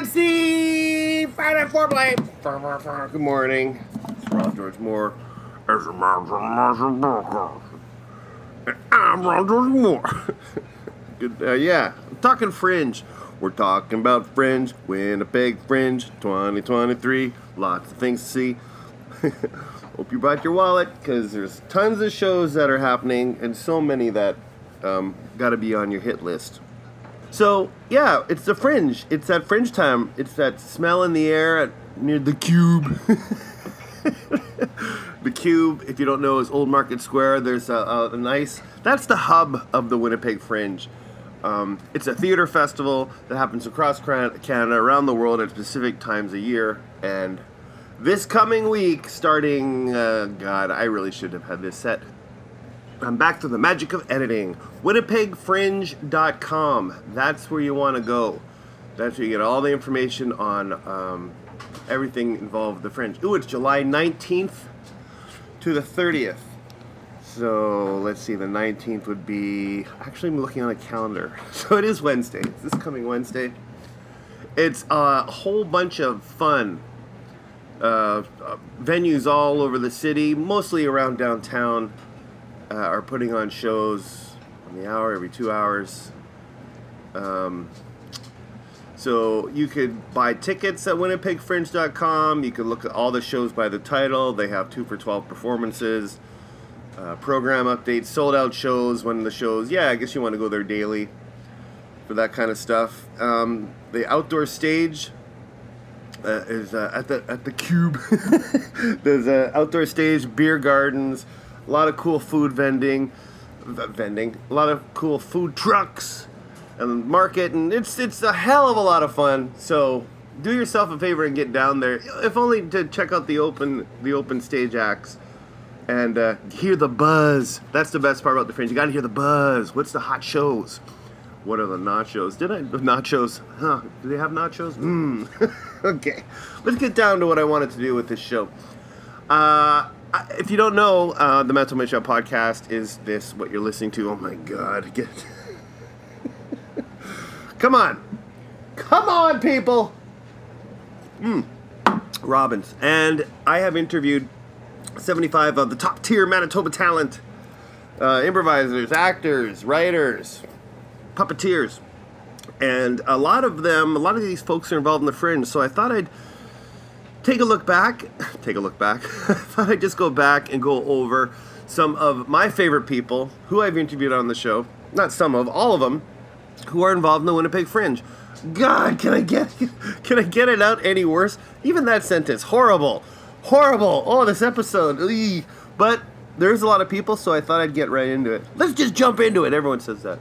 The Friday Foreplay. Good morning. It's Rob George Moore. It's I'm Ron George Moore. Good, uh, yeah, I'm talking Fringe. We're talking about Fringe, Winnipeg Fringe 2023. Lots of things to see. Hope you brought your wallet because there's tons of shows that are happening and so many that um, got to be on your hit list. So yeah, it's the fringe. It's that fringe time. It's that smell in the air at, near the cube. the cube, if you don't know, is Old Market Square. There's a, a, a nice. That's the hub of the Winnipeg Fringe. Um, it's a theater festival that happens across Canada, around the world at specific times a year. And this coming week, starting, uh, God, I really should have had this set. I'm back to the magic of editing. WinnipegFringe.com. That's where you want to go. That's where you get all the information on um, everything involved the Fringe. Ooh, it's July 19th to the 30th. So let's see, the 19th would be. Actually, I'm looking on a calendar. So it is Wednesday. It's this coming Wednesday. It's a whole bunch of fun. Uh, uh, venues all over the city, mostly around downtown uh, are putting on shows on the hour every two hours. Um, so you could buy tickets at winnipegfringe.com. You could look at all the shows by the title. They have two for 12 performances, uh, program updates, sold out shows when the shows, yeah, I guess you want to go there daily for that kind of stuff. Um, the outdoor stage uh, is uh, at the at the cube. There's an outdoor stage, beer gardens, a lot of cool food vending, vending, a lot of cool food trucks, and market, and it's it's a hell of a lot of fun. So do yourself a favor and get down there, if only to check out the open the open stage acts. And uh, hear the buzz. That's the best part about the fringe. You gotta hear the buzz. What's the hot shows? What are the nachos? Did I nachos? Huh? Do they have nachos? Hmm. okay. Let's get down to what I wanted to do with this show. Uh, if you don't know, uh, the Mental Mission podcast is this what you're listening to? Oh my God! Get. Come on, come on, people. Hmm. Robbins, and I have interviewed 75 of the top tier Manitoba talent, uh, improvisers, actors, writers, puppeteers, and a lot of them, a lot of these folks are involved in the fringe. So I thought I'd take a look back. Take a look back. I thought I'd just go back and go over some of my favorite people who I've interviewed on the show. Not some of, all of them, who are involved in the Winnipeg Fringe. God, can I get can I get it out any worse? Even that sentence, horrible, horrible. Oh, this episode. But there's a lot of people, so I thought I'd get right into it. Let's just jump into it. Everyone says that.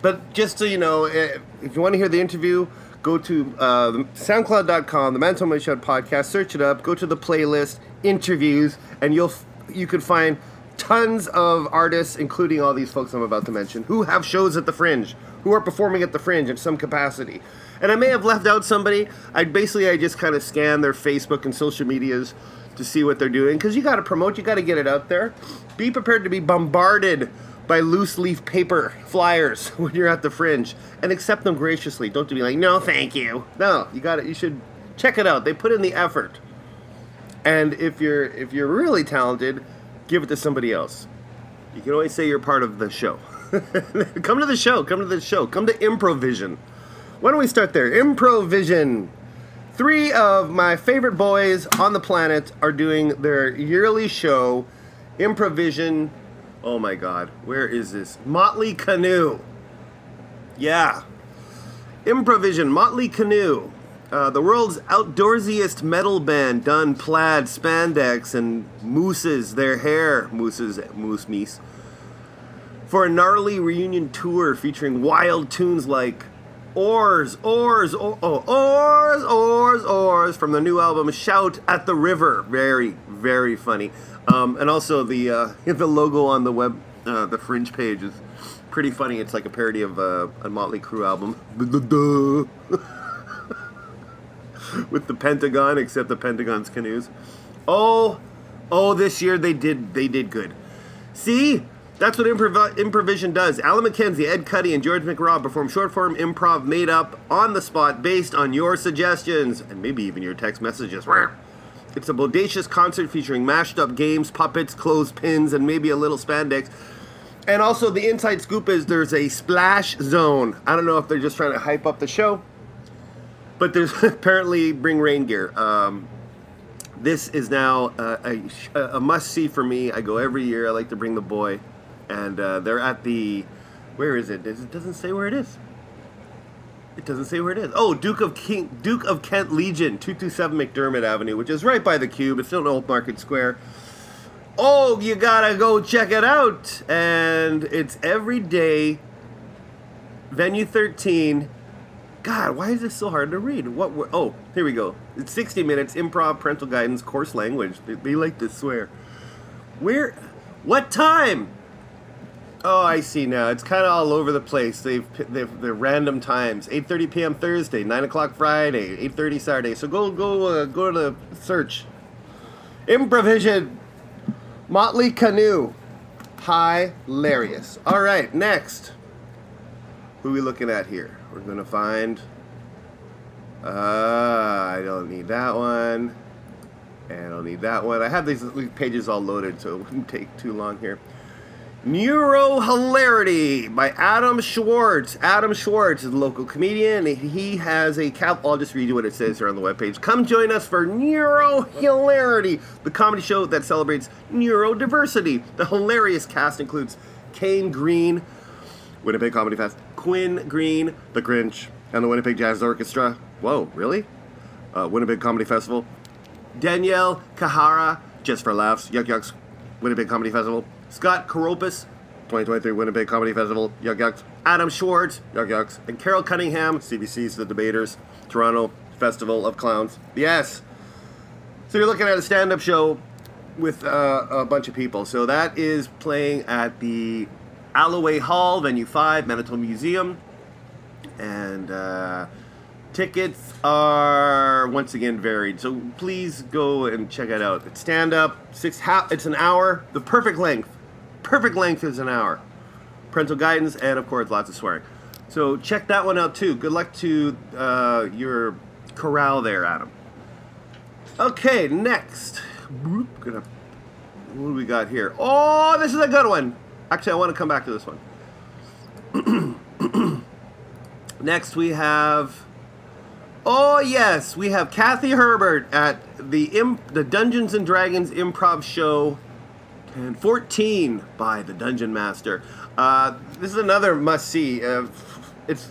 But just so you know, eh, if you want to hear the interview, go to uh, SoundCloud.com, the Manitoba Money Shot podcast. Search it up. Go to the playlist, interviews, and you'll you can find tons of artists, including all these folks I'm about to mention, who have shows at the Fringe, who are performing at the Fringe in some capacity. And I may have left out somebody. I basically I just kind of scan their Facebook and social medias to see what they're doing because you got to promote, you got to get it out there. Be prepared to be bombarded by loose leaf paper flyers when you're at the fringe and accept them graciously. Don't be like, no, thank you. No, you got it. You should check it out. They put in the effort. And if you're if you're really talented, give it to somebody else. You can always say you're part of the show. come to the show. Come to the show. Come to Improvision. Why don't we start there? Improvision. Three of my favorite boys on the planet are doing their yearly show, Improvision. Oh my God, where is this? Motley Canoe. Yeah. Improvision, Motley Canoe. Uh, the world's outdoorsiest metal band done plaid spandex and mooses their hair, mooses, moose meese, for a gnarly reunion tour featuring wild tunes like Oars, Oars, oh, Oars, Oars, Oars from the new album Shout at the River. Very, very funny. Um, and also the uh, the logo on the web, uh, the fringe page is pretty funny. It's like a parody of uh, a Motley Crue album. With the Pentagon, except the Pentagon's canoes. Oh, oh, this year they did they did good. See, That's what improv- improvision does. Alan McKenzie, Ed Cuddy, and George McRobb perform short form improv made up on the spot based on your suggestions and maybe even your text messages. It's a bodacious concert featuring mashed up games, puppets, clothespins, and maybe a little spandex. And also, the inside scoop is there's a splash zone. I don't know if they're just trying to hype up the show, but there's apparently bring rain gear. Um, this is now uh, a, a must see for me. I go every year. I like to bring the boy, and uh, they're at the. Where is it? It doesn't say where it is. It doesn't say where it is. Oh, Duke of King, Duke of Kent Legion, two two seven McDermott Avenue, which is right by the Cube. It's still in Old Market Square. Oh, you gotta go check it out, and it's every day. Venue thirteen. God, why is this so hard to read? What? were- Oh, here we go. It's sixty minutes. Improv, parental guidance, course language. They, they like to swear. Where? What time? Oh, I see now. It's kind of all over the place. They've, they've they're random times. 8:30 p.m. Thursday, 9 o'clock Friday, 8:30 Saturday. So go go uh, go to the search. Improvision. Motley Canoe. Hilarious. All right, next. Who are we looking at here? We're gonna find. Uh, I don't need that one. And I don't need that one. I have these pages all loaded, so it wouldn't take too long here. Neuro Hilarity by Adam Schwartz. Adam Schwartz is a local comedian. He has a cap. I'll just read you what it says here on the webpage. Come join us for Neurohilarity, the comedy show that celebrates neurodiversity. The hilarious cast includes Kane Green, Winnipeg Comedy Fest, Quinn Green, The Grinch, and the Winnipeg Jazz Orchestra. Whoa, really? Uh, Winnipeg Comedy Festival, Danielle Kahara, Just for Laughs, Yuk Yuk's, Winnipeg Comedy Festival. Scott Karopis, 2023 Winnipeg Comedy Festival, Yuk Yuk's. Adam Schwartz, Yuk Yuk's. And Carol Cunningham, CBC's The Debaters, Toronto Festival of Clowns. Yes. So you're looking at a stand up show with uh, a bunch of people. So that is playing at the Alloway Hall, Venue 5, Manitoba Museum. And uh, tickets are once again varied. So please go and check it out. It's stand up, six half. It's an hour. The perfect length. Perfect length is an hour. Parental guidance and of course lots of swearing. So check that one out too. Good luck to uh, your corral there, Adam. Okay, next. What do we got here? Oh, this is a good one. Actually, I want to come back to this one. next, we have. Oh yes, we have Kathy Herbert at the imp, the Dungeons and Dragons improv show, and 14 by the Dungeon Master. Uh, this is another must see. Uh, it's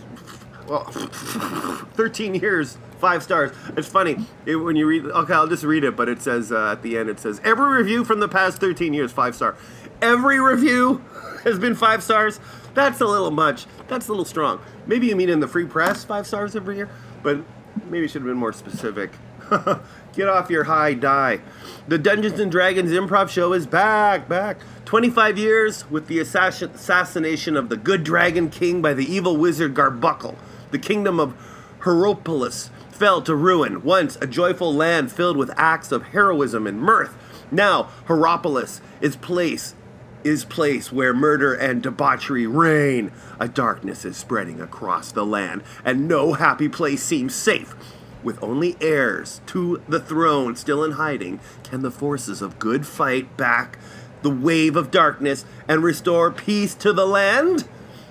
well, 13 years, five stars. It's funny it, when you read. Okay, I'll just read it, but it says uh, at the end it says every review from the past 13 years, five star. Every review has been five stars. That's a little much. That's a little strong. Maybe you mean in the free press, five stars every year, but maybe it should have been more specific. Get off your high die. The Dungeons and Dragons improv show is back, back. 25 years with the assassination of the good dragon king by the evil wizard Garbuckle. The kingdom of Heropolis fell to ruin, once a joyful land filled with acts of heroism and mirth. Now, Heropolis is place is place where murder and debauchery reign. A darkness is spreading across the land, and no happy place seems safe. With only heirs to the throne still in hiding, can the forces of good fight back the wave of darkness and restore peace to the land?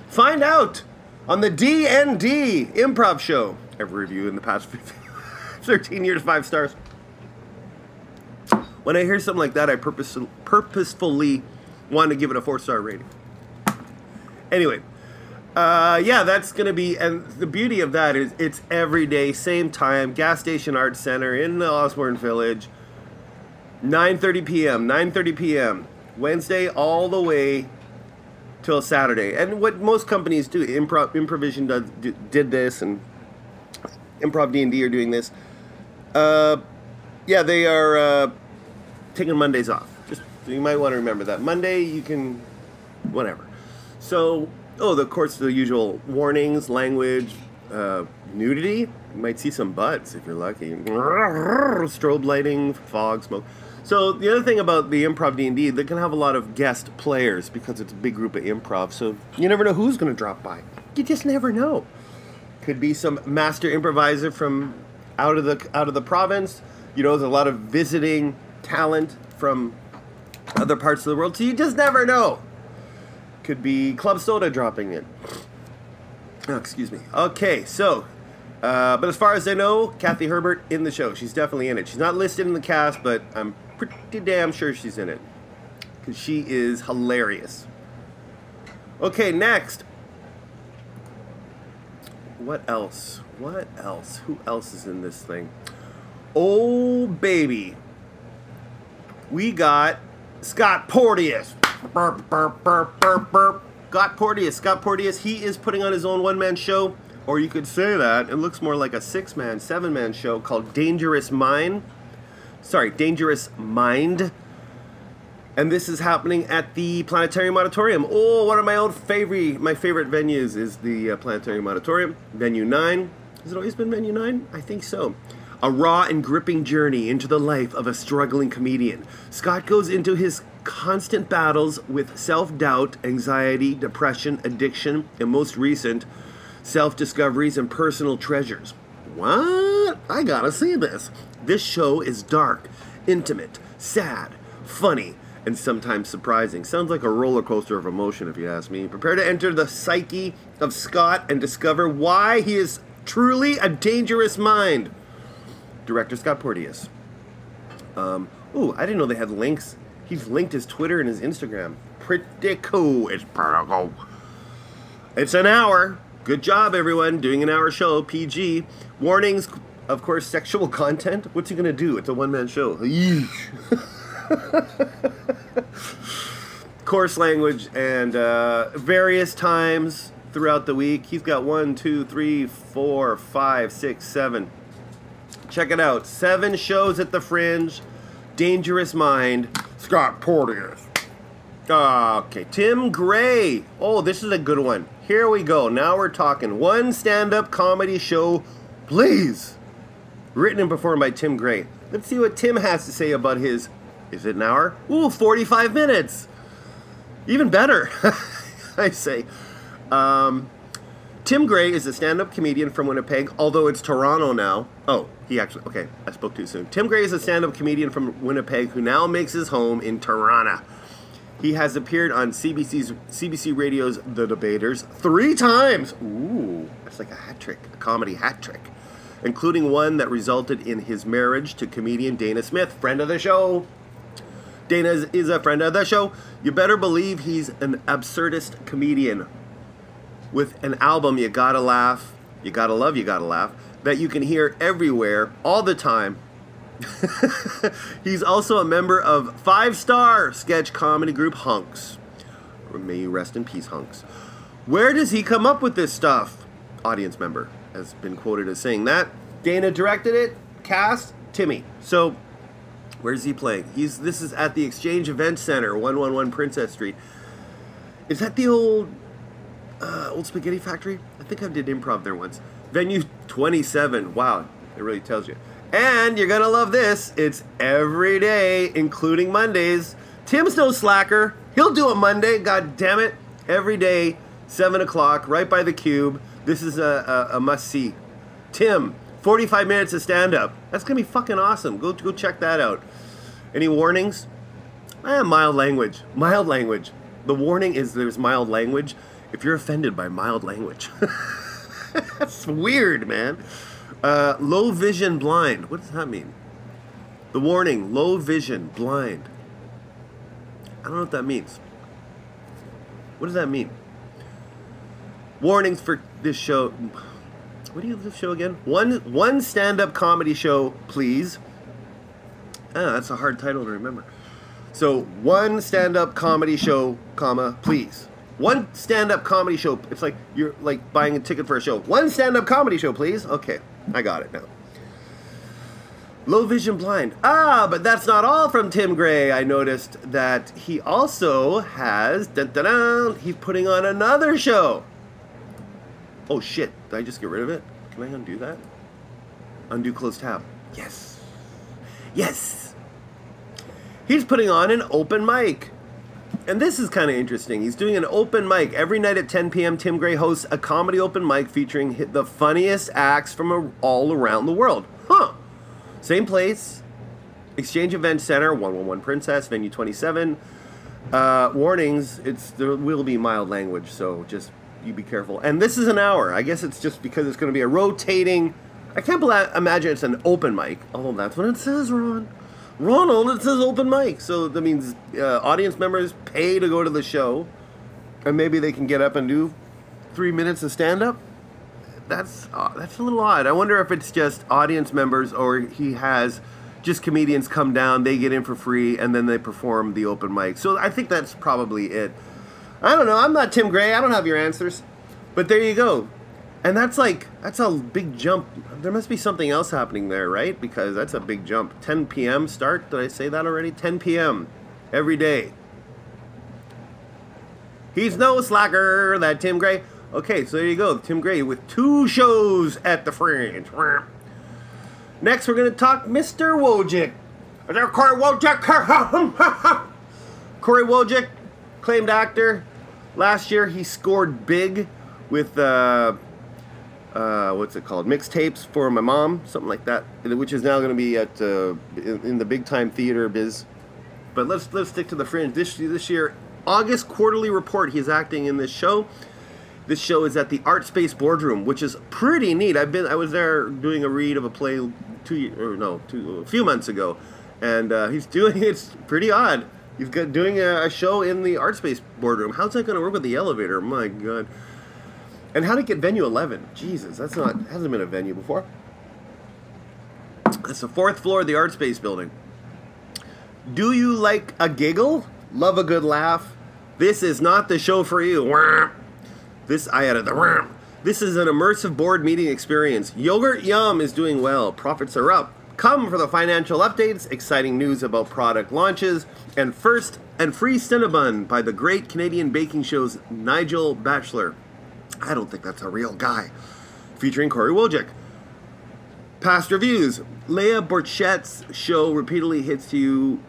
Find out on the DND Improv Show. Every review in the past 13 years, five stars. When I hear something like that, I purpose, purposefully want to give it a four star rating. Anyway, uh, yeah, that's gonna be, and the beauty of that is it's every day, same time, gas station art center in the Osborne Village, 9:30 p.m. 9:30 p.m. Wednesday all the way till Saturday. And what most companies do, improv, Improvision does, d- did this, and Improv D and D are doing this. Uh, yeah, they are uh, taking Mondays off. Just you might want to remember that Monday you can, whatever. So, oh, of course, the usual warnings, language, uh, nudity. You might see some butts if you're lucky. Strobe lighting, fog, smoke. So the other thing about the improv D and D, they can have a lot of guest players because it's a big group of improv. So you never know who's going to drop by. You just never know. Could be some master improviser from out of the out of the province. You know, there's a lot of visiting talent from other parts of the world. So you just never know. Could be Club Soda dropping in. Oh, excuse me. Okay, so, uh, but as far as I know, Kathy Herbert in the show. She's definitely in it. She's not listed in the cast, but I'm pretty damn sure she's in it. Because she is hilarious. Okay, next. What else? What else? Who else is in this thing? Oh, baby. We got Scott Porteous. Burp, burp, burp, burp, burp. Scott Porteous. Scott Porteous, he is putting on his own one man show, or you could say that it looks more like a six man, seven man show called Dangerous Mind. Sorry, Dangerous Mind. And this is happening at the Planetarium Auditorium. Oh, one of my old favorite, my favorite venues is the uh, Planetarium Auditorium, Venue 9. Has it always been Venue 9? I think so. A raw and gripping journey into the life of a struggling comedian. Scott goes into his constant battles with self doubt, anxiety, depression, addiction, and most recent, self discoveries and personal treasures. What? I gotta see this. This show is dark, intimate, sad, funny, and sometimes surprising. Sounds like a roller coaster of emotion, if you ask me. Prepare to enter the psyche of Scott and discover why he is truly a dangerous mind. Director Scott Porteous. Um, ooh, I didn't know they had links. He's linked his Twitter and his Instagram. Pretty cool. It's pretty cool. It's an hour. Good job, everyone. Doing an hour show, PG. Warnings, of course, sexual content. What's he gonna do? It's a one man show. Coarse language and uh, various times throughout the week. He's got one, two, three, four, five, six, seven. Check it out. Seven shows at the Fringe. Dangerous Mind. Scott Porteous. Okay, Tim Gray. Oh, this is a good one. Here we go. Now we're talking one stand-up comedy show, please. Written and performed by Tim Gray. Let's see what Tim has to say about his. Is it an hour? Ooh, 45 minutes. Even better, I say. Um, Tim Gray is a stand-up comedian from Winnipeg, although it's Toronto now. Oh, he actually okay. I spoke too soon. Tim Gray is a stand-up comedian from Winnipeg who now makes his home in Toronto. He has appeared on CBC's CBC Radio's The Debaters three times. Ooh, that's like a hat trick, a comedy hat trick, including one that resulted in his marriage to comedian Dana Smith, friend of the show. Dana is a friend of the show. You better believe he's an absurdist comedian with an album you gotta laugh, you gotta love, you gotta laugh, that you can hear everywhere all the time. He's also a member of five star sketch comedy group Hunks. May you rest in peace, Hunks. Where does he come up with this stuff? Audience member has been quoted as saying that. Dana directed it, cast, Timmy. So, where's he playing? He's this is at the Exchange Event Center, 111 Princess Street. Is that the old uh, old spaghetti factory. I think I did improv there once. Venue 27. Wow, it really tells you. And you're gonna love this. It's every day, including Mondays. Tim's no slacker. He'll do it Monday. God damn it! Every day, seven o'clock, right by the cube. This is a, a, a must see. Tim, 45 minutes of stand up. That's gonna be fucking awesome. Go go check that out. Any warnings? Eh, mild language. Mild language. The warning is there's mild language if you're offended by mild language. That's weird, man. Uh, low vision blind. What does that mean? The warning low vision blind. I don't know what that means. What does that mean? Warnings for this show. What do you have this show again? One one stand-up comedy show, please. Ah, that's a hard title to remember. So one stand-up comedy show, comma, please. One stand-up comedy show. It's like you're like buying a ticket for a show. One stand-up comedy show, please. Okay, I got it now. Low vision blind. Ah, but that's not all from Tim Gray. I noticed that he also has. He's putting on another show. Oh shit! Did I just get rid of it? Can I undo that? Undo closed tab. Yes. Yes. He's putting on an open mic. And this is kind of interesting. He's doing an open mic every night at 10 p.m. Tim Gray hosts a comedy open mic featuring the funniest acts from all around the world. Huh. Same place, Exchange Event Center, 111 Princess, venue 27. Uh, warnings: It's there will be mild language, so just you be careful. And this is an hour. I guess it's just because it's going to be a rotating. I can't imagine it's an open mic, although that's what it says, Ron. Ronald, it says open mic, so that means uh, audience members pay to go to the show, and maybe they can get up and do three minutes of stand up. That's uh, that's a little odd. I wonder if it's just audience members or he has just comedians come down, they get in for free, and then they perform the open mic. So I think that's probably it. I don't know. I'm not Tim Gray. I don't have your answers. But there you go. And that's like that's a big jump. There must be something else happening there, right? Because that's a big jump. 10 p.m. start. Did I say that already? 10 p.m. every day. He's no slacker, that Tim Gray. Okay, so there you go. Tim Gray with two shows at the Fringe. Next, we're to talk Mr. Wojcik. There, Corey Wojcik. Corey Wojcik, claimed actor. Last year, he scored big with, uh, uh, what's it called? Mixtapes for my mom, something like that, which is now going to be at uh, in, in, the big time theater biz. But let's let's stick to the fringe. This this year, August quarterly report. He's acting in this show. This show is at the Art Space Boardroom, which is pretty neat. I've been I was there doing a read of a play two or no two a few months ago, and uh, he's doing it's pretty odd. He's got doing a, a show in the art space boardroom. How's that going to work with the elevator? My God! And how to get venue eleven? Jesus, that's not hasn't been a venue before. It's the fourth floor of the art space building. Do you like a giggle? Love a good laugh? This is not the show for you. This I added the this is an immersive board meeting experience. Yogurt Yum is doing well. Profits are up. Come for the financial updates, exciting news about product launches, and first and free Cinnabon by the great Canadian baking show's Nigel Batchelor. I don't think that's a real guy. Featuring Corey Wojcik. Past reviews. Leah Borchette's show repeatedly hits you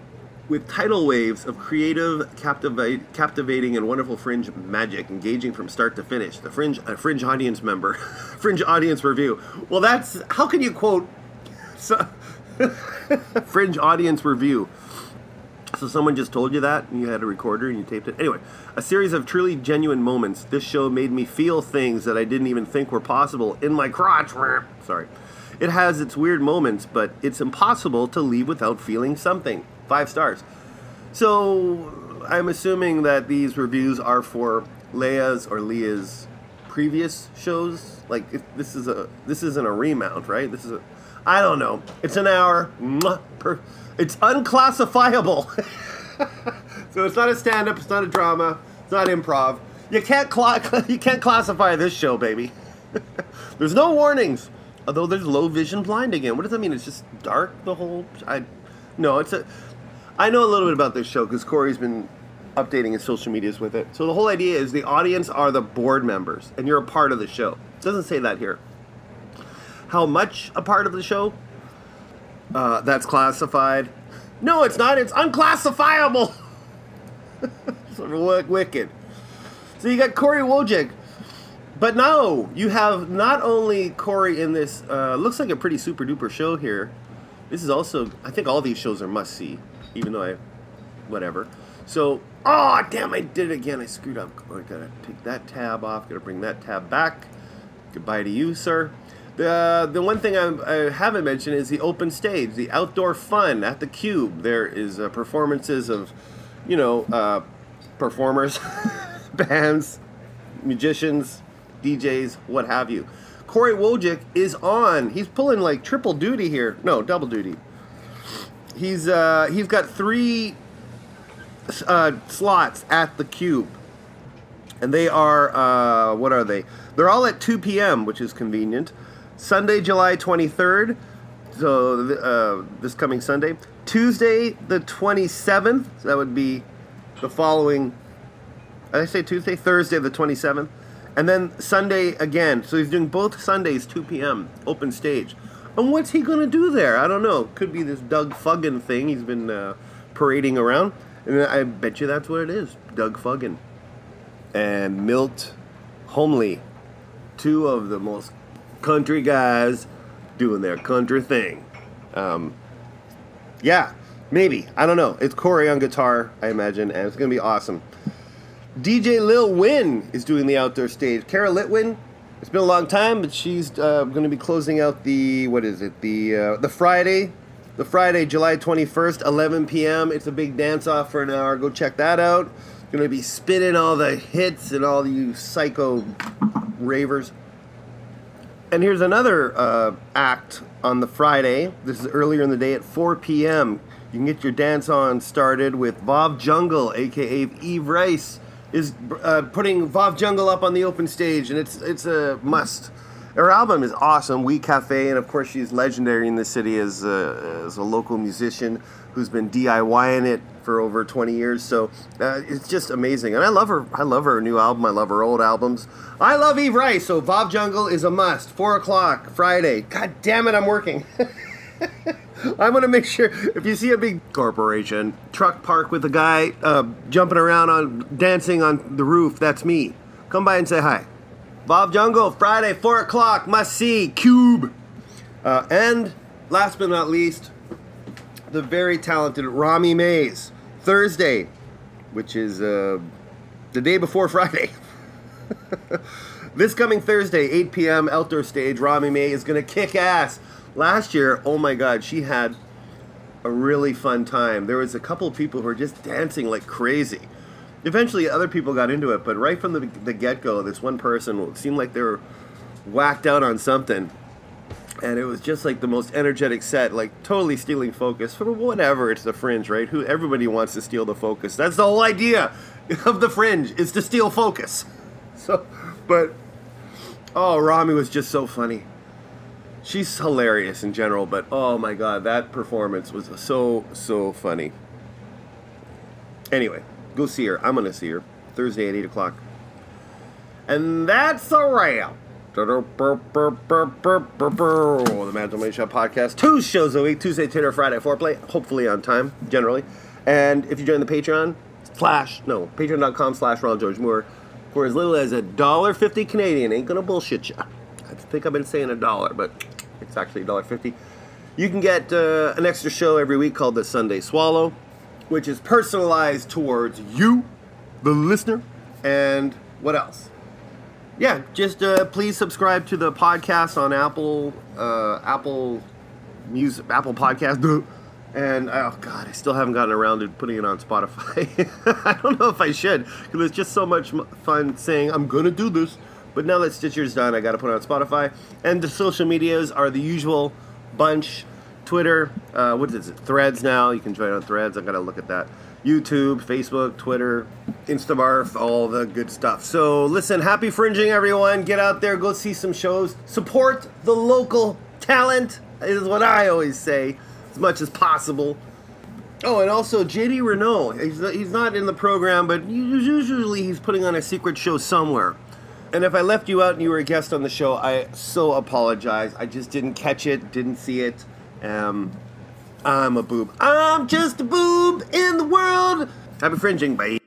with tidal waves of creative, captivate, captivating, and wonderful fringe magic, engaging from start to finish. The fringe, a fringe audience member, fringe audience review. Well, that's how can you quote fringe audience review? So someone just told you that, and you had a recorder and you taped it. Anyway, a series of truly genuine moments. This show made me feel things that I didn't even think were possible in my crotch. Sorry. It has its weird moments, but it's impossible to leave without feeling something five stars. So I'm assuming that these reviews are for Leia's or Leah's previous shows. Like if this is a this isn't a remount, right? This is a I don't know. It's an hour. It's unclassifiable. so it's not a stand-up. It's not a drama. It's not improv. You can't cl- you can't classify this show, baby. there's no warnings. Although there's low vision blind again. What does that mean? It's just dark the whole. I no. It's a I know a little bit about this show because Corey's been updating his social medias with it. So the whole idea is the audience are the board members, and you're a part of the show. It doesn't say that here. How much a part of the show? Uh, that's classified. No, it's not. It's unclassifiable. of wicked. So you got Corey Wojcik. But no, you have not only Corey in this, uh, looks like a pretty super duper show here. This is also, I think all these shows are must see even though I, whatever. So, oh damn, I did it again. I screwed up. I gotta take that tab off. Gotta bring that tab back. Goodbye to you, sir. The the one thing I, I haven't mentioned is the open stage, the outdoor fun at the Cube. There is uh, performances of, you know, uh, performers, bands, musicians, DJs, what have you. Corey Wojcik is on. He's pulling like triple duty here. No, double duty he's uh, he's got three uh, slots at the cube, and they are uh, what are they? They're all at 2 p.m., which is convenient. Sunday, July 23rd, so uh, this coming Sunday. Tuesday, the 27th. So that would be the following. I say Tuesday? Thursday, the 27th. And then Sunday again. So he's doing both Sundays, 2 p.m. open stage. And what's he gonna do there? I don't know. Could be this Doug Fuggin thing. He's been uh, parading around. And I bet you that's what it is. Doug Fuggin and Milt Holmley, two of the most country guys doing their country thing. Um, yeah, maybe. I don't know. It's Corey on guitar, I imagine, and it's going to be awesome. DJ Lil Win is doing the outdoor stage. Kara Litwin, it's been a long time, but she's uh, going to be closing out the, what is it, the, uh, the Friday the Friday, July 21st, 11 p.m. It's a big dance off for an hour. Go check that out. Gonna be spinning all the hits and all you psycho ravers. And here's another uh, act on the Friday. This is earlier in the day at 4 p.m. You can get your dance on started with Vav Jungle, aka Eve Rice, is uh, putting Vav Jungle up on the open stage, and it's it's a must. Her album is awesome, We Cafe, and of course she's legendary in the city as a, as a local musician who's been DIYing it for over 20 years. So uh, it's just amazing, and I love her. I love her new album. I love her old albums. I love Eve Rice. So Vav Jungle is a must. Four o'clock Friday. God damn it, I'm working. I'm gonna make sure if you see a big corporation truck park with a guy uh, jumping around on dancing on the roof, that's me. Come by and say hi. Vav Jungle, Friday, 4 o'clock, must see, Cube. Uh, and last but not least, the very talented Rami Mays, Thursday, which is uh, the day before Friday. this coming Thursday, 8 p.m., outdoor stage, Rami May is to kick ass. Last year, oh my God, she had a really fun time. There was a couple of people who were just dancing like crazy eventually other people got into it, but right from the, the get go, this one person seemed like they were whacked out on something. And it was just like the most energetic set, like totally stealing focus for whatever. It's the fringe, right? Who everybody wants to steal the focus. That's the whole idea of the fringe is to steal focus. So, but oh, Rami was just so funny. She's hilarious in general, but oh my god, that performance was so so funny. Anyway, Go see her. I'm to see her Thursday at 8 o'clock. And that's a wrap. The Manitoba Money Shot podcast. Two shows a week Tuesday, Tuesday, Friday, foreplay. Hopefully on time, generally. And if you join the Patreon, slash, no, patreon.com slash Ronald George Moore for as little as a dollar fifty Canadian. Ain't gonna bullshit you. I think I've been saying a dollar, but it's actually a dollar fifty. You can get uh, an extra show every week called the Sunday Swallow which is personalized towards you, the listener, and what else? Yeah, just uh, please subscribe to the podcast on Apple, uh, Apple Music, Apple Podcast, and oh god, I still haven't gotten around to putting it on Spotify. I don't know if I should because it's just so much fun saying I'm gonna do this. But now that Stitcher's done, I got to put it on Spotify. And the social medias are the usual bunch. Twitter, uh, what is it? Threads now. You can join on Threads. I gotta look at that. YouTube, Facebook, Twitter, Instabarf, all the good stuff. So listen, happy fringing, everyone. Get out there, go see some shows. Support the local talent is what I always say, as much as possible. Oh, and also JD Renault. He's, he's not in the program, but usually he's putting on a secret show somewhere. And if I left you out and you were a guest on the show, I so apologize. I just didn't catch it, didn't see it. Um, I'm a boob. I'm just a boob in the world. Happy fringing, bye.